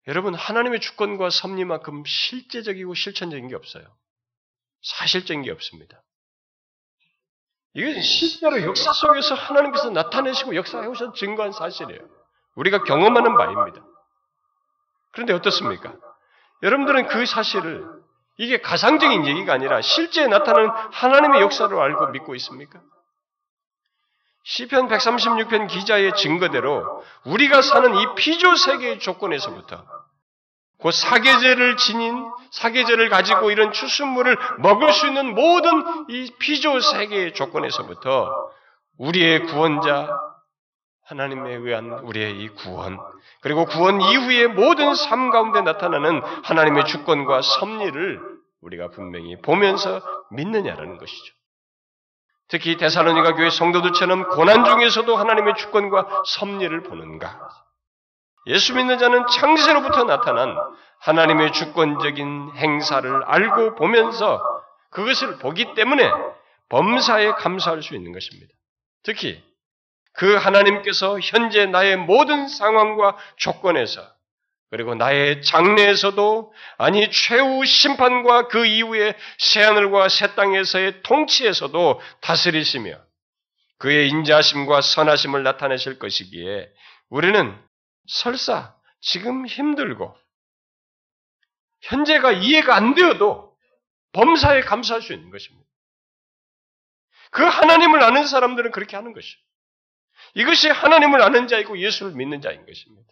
여러분, 하나님의 주권과 섭리만큼 실제적이고 실천적인 게 없어요. 사실적인 게 없습니다. 이게 실제로 역사 속에서 하나님께서 나타내시고 역사해 오셔서 증거한 사실이에요. 우리가 경험하는 바입니다. 그런데 어떻습니까? 여러분들은 그 사실을 이게 가상적인 얘기가 아니라 실제 나타나는 하나님의 역사로 알고 믿고 있습니까? 시편 136편 기자의 증거대로 우리가 사는 이 피조 세계의 조건에서부터 그 사계절을 지닌 사계절을 가지고 이런 추수물을 먹을 수 있는 모든 이 피조 세계의 조건에서부터 우리의 구원자 하나님에 의한 우리의 이 구원 그리고 구원 이후의 모든 삶 가운데 나타나는 하나님의 주권과 섭리를 우리가 분명히 보면서 믿느냐라는 것이죠. 특히 데살로니가 교회 성도들처럼 고난 중에서도 하나님의 주권과 섭리를 보는가? 예수 믿는 자는 창세로부터 나타난 하나님의 주권적인 행사를 알고 보면서 그것을 보기 때문에 범사에 감사할 수 있는 것입니다. 특히 그 하나님께서 현재 나의 모든 상황과 조건에서 그리고 나의 장래에서도 아니 최후 심판과 그 이후의 새하늘과 새 땅에서의 통치에서도 다스리시며 그의 인자심과 선하심을 나타내실 것이기에 우리는 설사 지금 힘들고 현재가 이해가 안 되어도 범사에 감사할 수 있는 것입니다. 그 하나님을 아는 사람들은 그렇게 하는 것이죠. 이것이 하나님을 아는 자이고 예수를 믿는 자인 것입니다.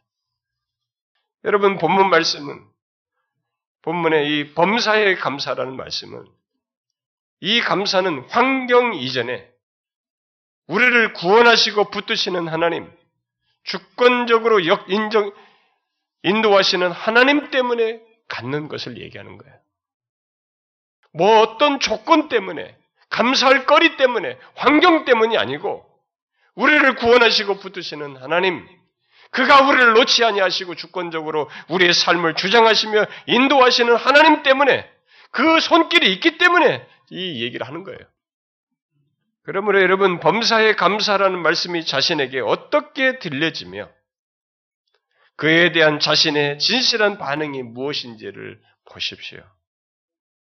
여러분 본문 말씀은 본문의 이 범사에 감사라는 말씀은 이 감사는 환경 이전에 우리를 구원하시고 붙드시는 하나님, 주권적으로 역 인정 인도하시는 하나님 때문에 갖는 것을 얘기하는 거예요. 뭐 어떤 조건 때문에 감사할 거리 때문에 환경 때문이 아니고 우리를 구원하시고 붙드시는 하나님, 그가 우리를 놓지 아니하시고 주권적으로 우리의 삶을 주장하시며 인도하시는 하나님 때문에 그 손길이 있기 때문에 이 얘기를 하는 거예요. 그러므로 여러분 범사에 감사라는 말씀이 자신에게 어떻게 들려지며 그에 대한 자신의 진실한 반응이 무엇인지를 보십시오.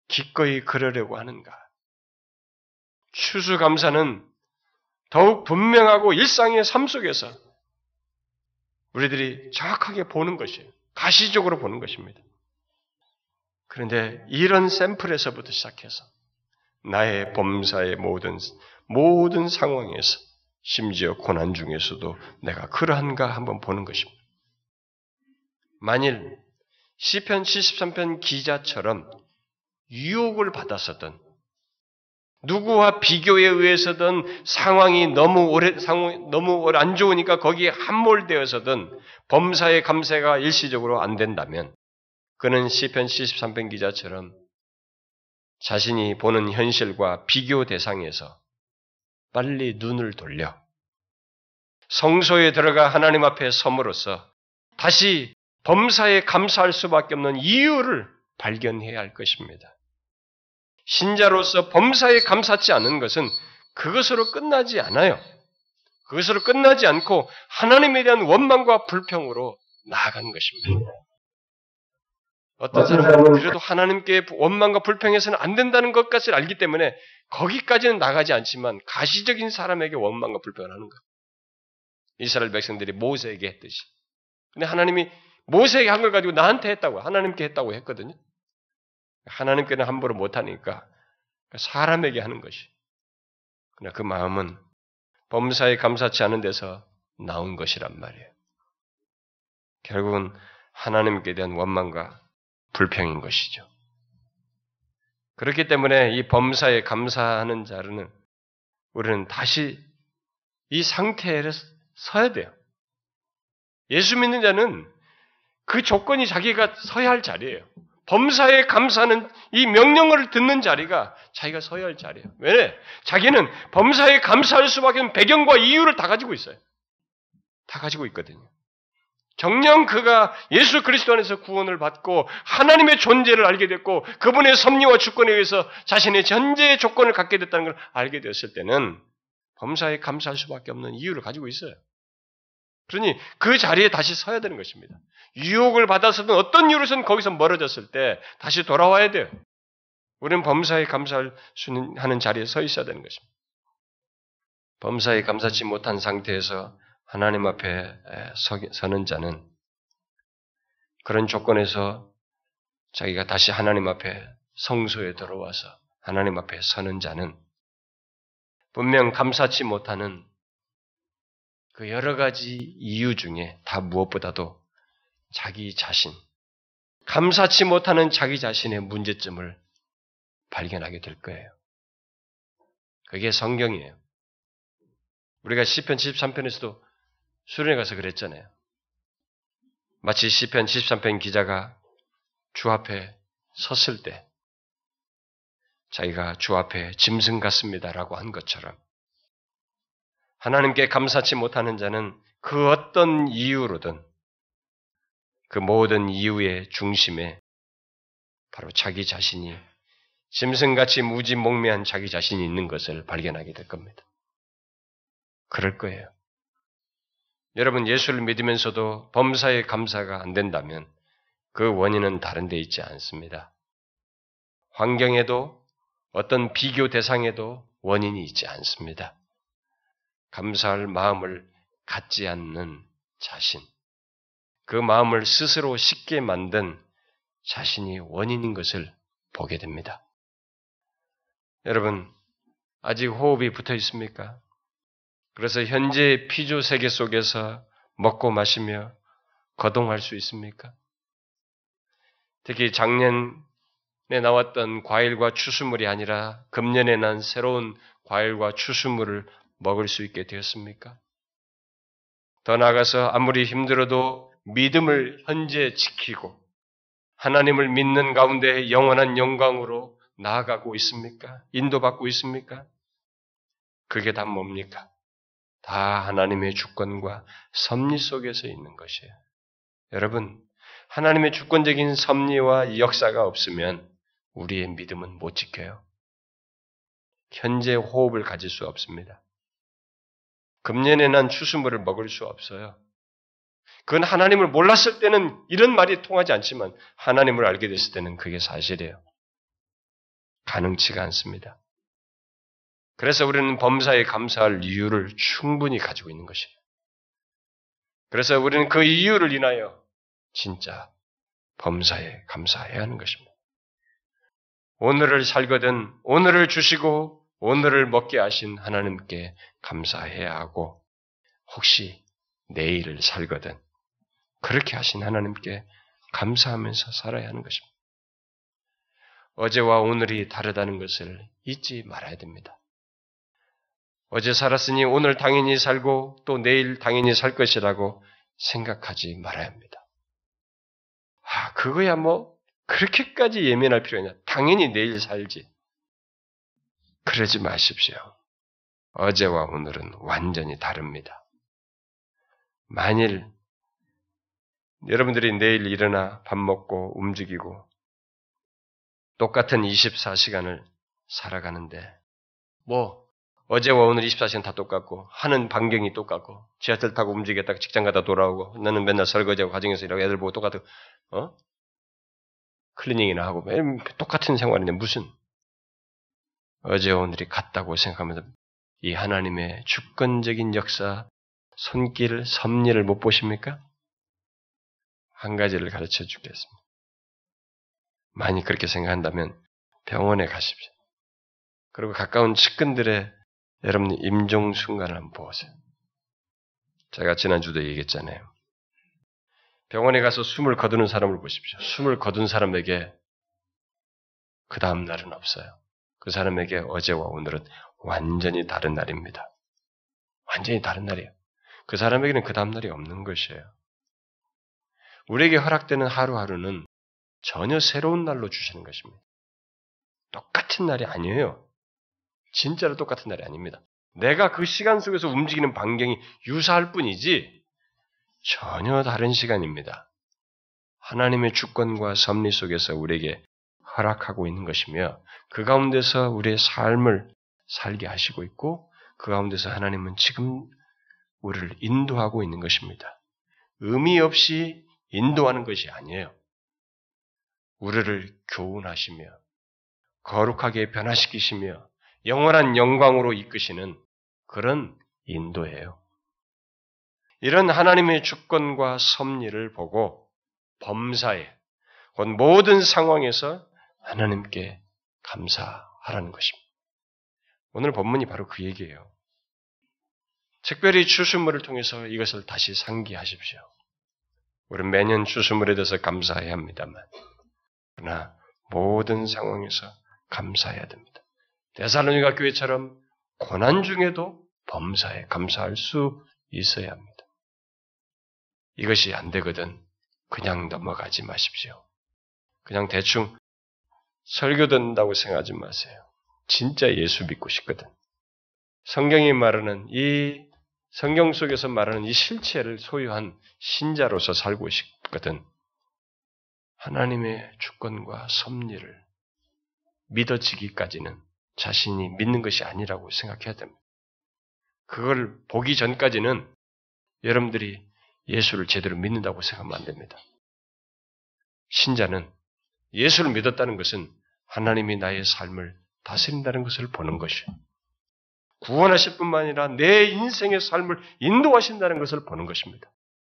기꺼이 그러려고 하는가? 추수감사는 더욱 분명하고 일상의 삶 속에서 우리들이 정확하게 보는 것이에요. 가시적으로 보는 것입니다. 그런데 이런 샘플에서부터 시작해서 나의 범사의 모든 모든 상황에서 심지어 고난 중에서도 내가 그러한가 한번 보는 것입니다. 만일 시편 73편 기자처럼 유혹을 받았었던 누구와 비교에 의해서든 상황이 너무 오래 상황 너무 오래 안 좋으니까 거기에 함몰되어서든 범사의 감세가 일시적으로 안 된다면 그는 시편 73편 기자처럼 자신이 보는 현실과 비교 대상에서 빨리 눈을 돌려 성소에 들어가 하나님 앞에 섬으로써 다시 범사에 감사할 수밖에 없는 이유를 발견해야 할 것입니다. 신자로서 범사에 감사치 않은 것은 그것으로 끝나지 않아요. 그것으로 끝나지 않고 하나님에 대한 원망과 불평으로 나아가는 것입니다. 어떤 사람은 그래도 하나님께 원망과 불평해서는 안 된다는 것까지 알기 때문에 거기까지는 나가지 않지만 가시적인 사람에게 원망과 불평을 하는 거예요. 이스라엘 백성들이 모세에게 했듯이. 근데 하나님이 모세에게 한 걸 가지고 나한테 했다고, 하나님께 했다고 했거든요. 하나님께는 함부로 못하니까 사람에게 하는 것이. 그러나 그 마음은 범사에 감사치 않은 데서 나온 것이란 말이에요. 결국은 하나님께 대한 원망과 불평인 것이죠. 그렇기 때문에 이 범사에 감사하는 자는 우리는 다시 이 상태에 서야 돼요. 예수 믿는 자는 그 조건이 자기가 서야 할 자리예요. 범사에 감사하는 이 명령을 듣는 자리가 자기가 서야 할 자리예요. 왜? 자기는 범사에 감사할 수밖에 없는 배경과 이유를 다 가지고 있어요. 다 가지고 있거든요. 정녕 그가 예수 그리스도 안에서 구원을 받고 하나님의 존재를 알게 됐고 그분의 섭리와 주권에 의해서 자신의 전제의 조건을 갖게 됐다는 걸 알게 되었을 때는 범사에 감사할 수밖에 없는 이유를 가지고 있어요. 그러니 그 자리에 다시 서야 되는 것입니다. 유혹을 받았었던 어떤 이유로선 거기서 멀어졌을 때 다시 돌아와야 돼요. 우리는 범사에 감사할 수 있는 자리에 서 있어야 되는 것입니다. 범사에 감사치 못한 상태에서 하나님 앞에 서는 자는 그런 조건에서 자기가 다시 하나님 앞에 성소에 들어와서 하나님 앞에 서는 자는 분명 감사치 못하는 그 여러 가지 이유 중에 다 무엇보다도 자기 자신, 감사치 못하는 자기 자신의 문제점을 발견하게 될 거예요. 그게 성경이에요. 우리가 시편 73편에서도 수련회 가서 그랬잖아요. 마치 시편 73편 기자가 주 앞에 섰을 때 자기가 주 앞에 짐승 같습니다라고 한 것처럼 하나님께 감사치 못하는 자는 그 어떤 이유로든 그 모든 이유의 중심에 바로 자기 자신이 짐승같이 무지몽매한 자기 자신이 있는 것을 발견하게 될 겁니다. 그럴 거예요. 여러분 예수를 믿으면서도 범사에 감사가 안 된다면 그 원인은 다른 데 있지 않습니다. 환경에도 어떤 비교 대상에도 원인이 있지 않습니다. 감사할 마음을 갖지 않는 자신, 그 마음을 스스로 쉽게 만든 자신이 원인인 것을 보게 됩니다. 여러분, 아직 호흡이 붙어 있습니까? 그래서 현재 피조 세계 속에서 먹고 마시며 거동할 수 있습니까? 특히 작년에 나왔던 과일과 추수물이 아니라 금년에 난 새로운 과일과 추수물을 먹을 수 있게 되었습니까? 더 나아가서 아무리 힘들어도 믿음을 현재 지키고 하나님을 믿는 가운데 영원한 영광으로 나아가고 있습니까? 인도받고 있습니까? 그게 다 뭡니까? 다 하나님의 주권과 섭리 속에서 있는 것이에요. 여러분, 하나님의 주권적인 섭리와 역사가 없으면 우리의 믿음은 못 지켜요. 현재 호흡을 가질 수 없습니다. 금년에 난 추수물을 먹을 수 없어요. 그건 하나님을 몰랐을 때는 이런 말이 통하지 않지만 하나님을 알게 됐을 때는 그게 사실이에요. 가능치가 않습니다. 그래서 우리는 범사에 감사할 이유를 충분히 가지고 있는 것이에요. 그래서 우리는 그 이유를 인하여 진짜 범사에 감사해야 하는 것입니다. 오늘을 살거든 오늘을 주시고 오늘을 먹게 하신 하나님께 감사해야 하고 혹시 내일을 살거든 그렇게 하신 하나님께 감사하면서 살아야 하는 것입니다. 어제와 오늘이 다르다는 것을 잊지 말아야 됩니다. 어제 살았으니 오늘 당연히 살고 또 내일 당연히 살 것이라고 생각하지 말아야 합니다. 아, 그거야 뭐 그렇게까지 예민할 필요가 있냐. 당연히 내일 살지. 그러지 마십시오. 어제와 오늘은 완전히 다릅니다. 만일 여러분들이 내일 일어나 밥 먹고 움직이고 똑같은 24시간을 살아가는데 뭐 어제와 오늘 24시간 다 똑같고 하는 반경이 똑같고 지하철 타고 움직였다가 직장 가다 돌아오고 나는 맨날 설거지하고 가정에서 일하고 애들 보고 똑같고 어? 클리닝이나 하고 매일 똑같은 생활인데 무슨 어제와 오늘이 같다고 생각하면서 이 하나님의 주권적인 역사, 손길, 섭리를 못 보십니까? 한 가지를 가르쳐 주겠습니다. 많이 그렇게 생각한다면 병원에 가십시오. 그리고 가까운 측근들의 여러분 임종 순간을 한번 보세요. 제가 지난주도 얘기했잖아요. 병원에 가서 숨을 거두는 사람을 보십시오. 숨을 거둔 사람에게 그 다음 날은 없어요. 그 사람에게 어제와 오늘은 완전히 다른 날입니다. 완전히 다른 날이에요. 그 사람에게는 그 다음 날이 없는 것이에요. 우리에게 허락되는 하루하루는 전혀 새로운 날로 주시는 것입니다. 똑같은 날이 아니에요. 진짜로 똑같은 날이 아닙니다. 내가 그 시간 속에서 움직이는 반경이 유사할 뿐이지 전혀 다른 시간입니다. 하나님의 주권과 섭리 속에서 우리에게 허락하고 있는 것이며 그 가운데서 우리의 삶을 살게 하시고 있고 그 가운데서 하나님은 지금 우리를 인도하고 있는 것입니다. 의미 없이 인도하는 것이 아니에요. 우리를 교훈하시며 거룩하게 변화시키시며 영원한 영광으로 이끄시는 그런 인도예요. 이런 하나님의 주권과 섭리를 보고 범사에 곧 모든 상황에서 하나님께 감사하라는 것입니다. 오늘 본문이 바로 그 얘기예요. 특별히 추수물을 통해서 이것을 다시 상기하십시오. 우리는 매년 추수물에 대해서 감사해야 합니다만, 그러나 모든 상황에서 감사해야 됩니다. 데살로니가 교회처럼 고난 중에도 범사에 감사할 수 있어야 합니다. 이것이 안 되거든 그냥 넘어가지 마십시오. 그냥 대충 설교 듣는다고 생각하지 마세요. 진짜 예수 믿고 싶거든. 성경이 말하는 이 성경 속에서 말하는 이 실체를 소유한 신자로서 살고 싶거든. 하나님의 주권과 섭리를 믿어지기까지는 자신이 믿는 것이 아니라고 생각해야 됩니다. 그걸 보기 전까지는 여러분들이 예수를 제대로 믿는다고 생각하면 안 됩니다. 신자는 예수를 믿었다는 것은 하나님이 나의 삶을 다스린다는 것을 보는 것이요. 구원하실 뿐만 아니라 내 인생의 삶을 인도하신다는 것을 보는 것입니다.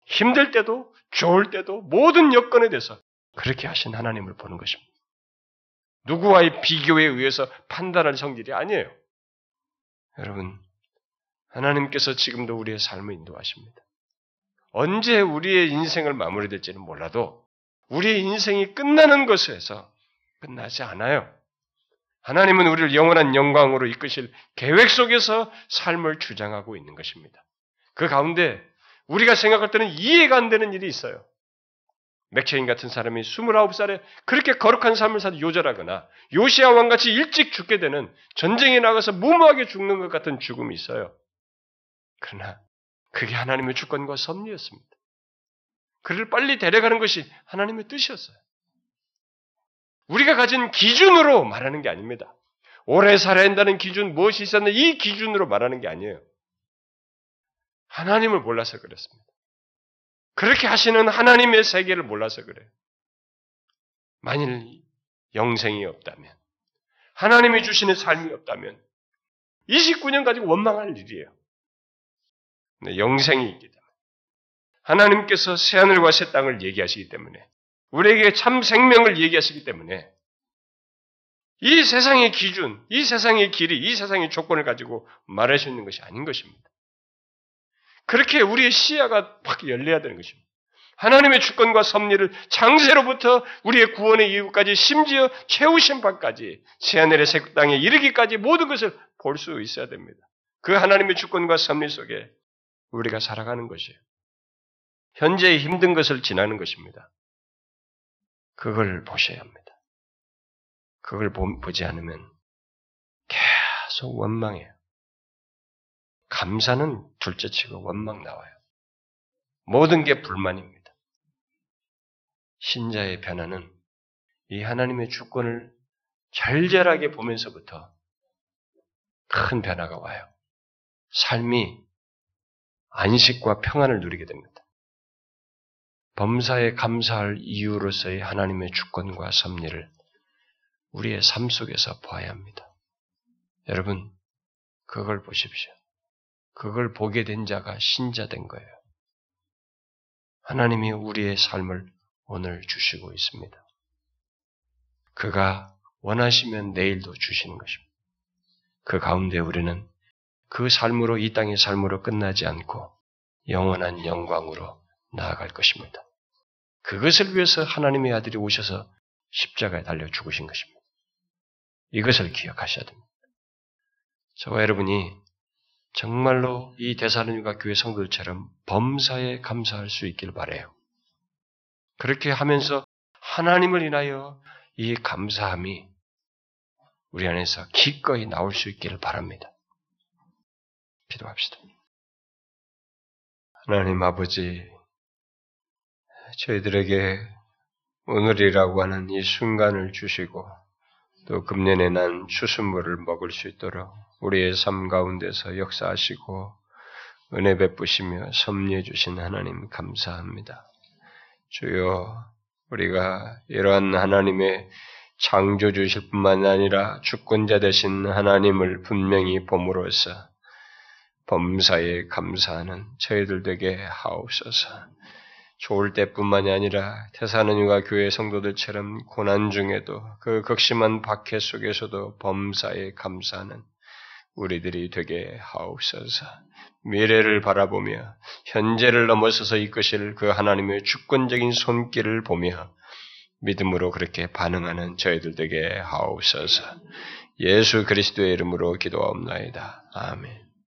힘들 때도 좋을 때도 모든 여건에 대해서 그렇게 하신 하나님을 보는 것입니다. 누구와의 비교에 의해서 판단할 성질이 아니에요. 여러분, 하나님께서 지금도 우리의 삶을 인도하십니다. 언제 우리의 인생을 마무리될지는 몰라도 우리의 인생이 끝나는 것에서 끝나지 않아요. 하나님은 우리를 영원한 영광으로 이끄실 계획 속에서 삶을 주장하고 있는 것입니다. 그 가운데 우리가 생각할 때는 이해가 안 되는 일이 있어요. 맥체인 같은 사람이 29살에 그렇게 거룩한 삶을 사도 요절하거나 요시아 왕같이 일찍 죽게 되는 전쟁에 나가서 무모하게 죽는 것 같은 죽음이 있어요. 그러나 그게 하나님의 주권과 섭리였습니다. 그를 빨리 데려가는 것이 하나님의 뜻이었어요. 우리가 가진 기준으로 말하는 게 아닙니다. 오래 살아야 한다는 기준, 무엇이 있었나 이 기준으로 말하는 게 아니에요. 하나님을 몰라서 그렇습니다. 그렇게 하시는 하나님의 세계를 몰라서 그래요. 만일 영생이 없다면, 하나님이 주시는 삶이 없다면, 29년 가지고 원망할 일이에요. 영생이 있기 때문에. 하나님께서 새하늘과 새 땅을 얘기하시기 때문에, 우리에게 참 생명을 얘기하시기 때문에, 이 세상의 기준, 이 세상의 길이, 이 세상의 조건을 가지고 말할 수 있는 것이 아닌 것입니다. 그렇게 우리의 시야가 확 열려야 되는 것입니다. 하나님의 주권과 섭리를 장세로부터 우리의 구원의 이후까지 심지어 최후 심판까지 새하늘의 새 땅에 이르기까지 모든 것을 볼 수 있어야 됩니다. 그 하나님의 주권과 섭리 속에 우리가 살아가는 것이에요. 현재의 힘든 것을 지나는 것입니다. 그걸 보셔야 합니다. 그걸 보지 않으면 계속 원망해요. 감사는 둘째치고 원망 나와요. 모든 게 불만입니다. 신자의 변화는 이 하나님의 주권을 절절하게 보면서부터 큰 변화가 와요. 삶이 안식과 평안을 누리게 됩니다. 범사에 감사할 이유로서의 하나님의 주권과 섭리를 우리의 삶 속에서 봐야 합니다. 여러분, 그걸 보십시오. 그걸 보게 된 자가 신자 된 거예요. 하나님이 우리의 삶을 오늘 주시고 있습니다. 그가 원하시면 내일도 주시는 것입니다. 그 가운데 우리는 그 삶으로 이 땅의 삶으로 끝나지 않고 영원한 영광으로 나아갈 것입니다. 그것을 위해서 하나님의 아들이 오셔서 십자가에 달려 죽으신 것입니다. 이것을 기억하셔야 됩니다. 저와 여러분이 정말로 이 대사님과 교회 성도들처럼 범사에 감사할 수 있길 바래요. 그렇게 하면서 하나님을 인하여 이 감사함이 우리 안에서 기꺼이 나올 수 있기를 바랍니다. 기도합시다. 하나님 아버지, 저희들에게 오늘이라고 하는 이 순간을 주시고 또 금년에 난 추수물을 먹을 수 있도록 우리의 삶 가운데서 역사하시고 은혜 베푸시며 섭리해 주신 하나님 감사합니다. 주여 우리가 이러한 하나님의 창조 주실 뿐만 아니라 주권자 되신 하나님을 분명히 봄으로써 범사에 감사하는 저희들 되게 하옵소서. 좋을 때뿐만이 아니라 태사는유가 교회 성도들처럼 고난 중에도 그 극심한 박해 속에서도 범사에 감사하는 우리들이 되게 하옵소서. 미래를 바라보며 현재를 넘어서서 이끄실 그 하나님의 주권적인 손길을 보며 믿음으로 그렇게 반응하는 저희들 되게 하옵소서. 예수 그리스도의 이름으로 기도하옵나이다. 아멘.